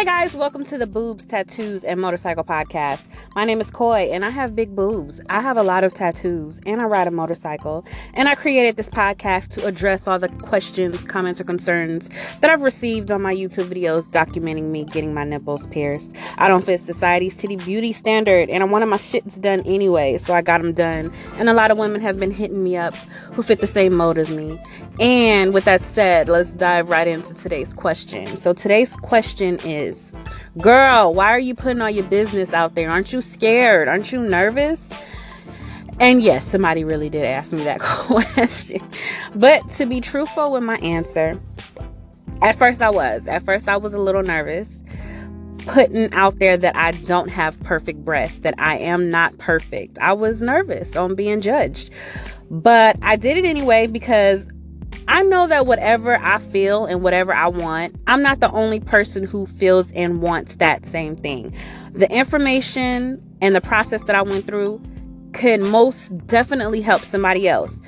Hey guys, welcome to the Boobs, Tattoos, and Motorcycle Podcast. My name is Koi, and I have big boobs. I have a lot of tattoos, and I ride a motorcycle. And I created this podcast to address all the questions, comments, or concerns that I've received on my YouTube videos documenting me getting my nipples pierced. I don't fit society's titty beauty standard, and I wanted my shits done anyway, so I got them done. And a lot of women have been hitting me up who fit the same mode as me. And with that said, let's dive right into today's question. So today's question is Girl, why are you putting all your business out there? Aren't you scared? Aren't you nervous? And yes, somebody really did ask me that question. But to be truthful with my answer, at first I was. At first I was a little nervous putting out there that I don't have perfect breasts, that I am not perfect. I was nervous on being judged. But I did it anyway because I know that whatever I feel and whatever I want, I'm not the only person who feels and wants that same thing. The information and the process that I went through could most definitely help somebody else.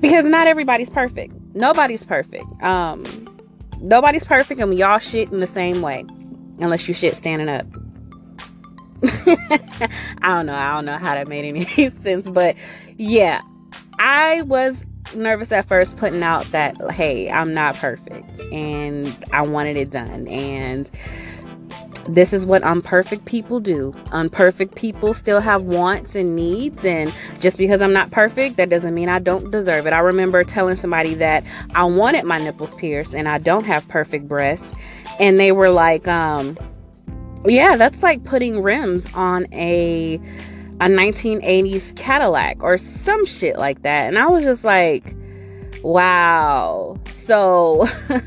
Because not everybody's perfect. Nobody's perfect. Um nobody's perfect and we all shit in the same way. Unless you shit standing up. I don't know. I don't know how that made any sense, but yeah. I was nervous at first putting out that hey i'm not perfect and i wanted it done and this is what unperfect people do. Unperfect people still have wants and needs, and just because I'm not perfect, that doesn't mean I don't deserve it. I remember telling somebody that I wanted my nipples pierced and I don't have perfect breasts, and they were like, um, yeah, that's like putting rims on a a 1980s Cadillac or some shit like that. And I was just like, wow. So,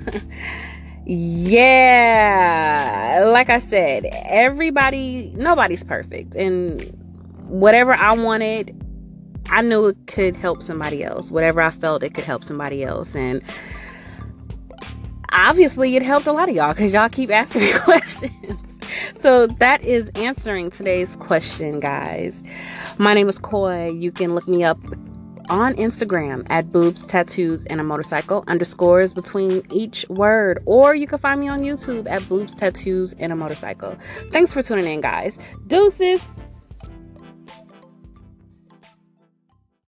yeah, like I said, everybody, nobody's perfect. And whatever I wanted, I knew it could help somebody else. Whatever I felt, it could help somebody else. And obviously, it helped a lot of y'all because y'all keep asking me questions so that is answering today's question, guys. My name is Koi. You can look me up on Instagram at boobs, tattoos, and a motorcycle underscores between each word, or you can find me on YouTube at boobs, tattoos, and a motorcycle. Thanks for tuning in, guys. Deuces.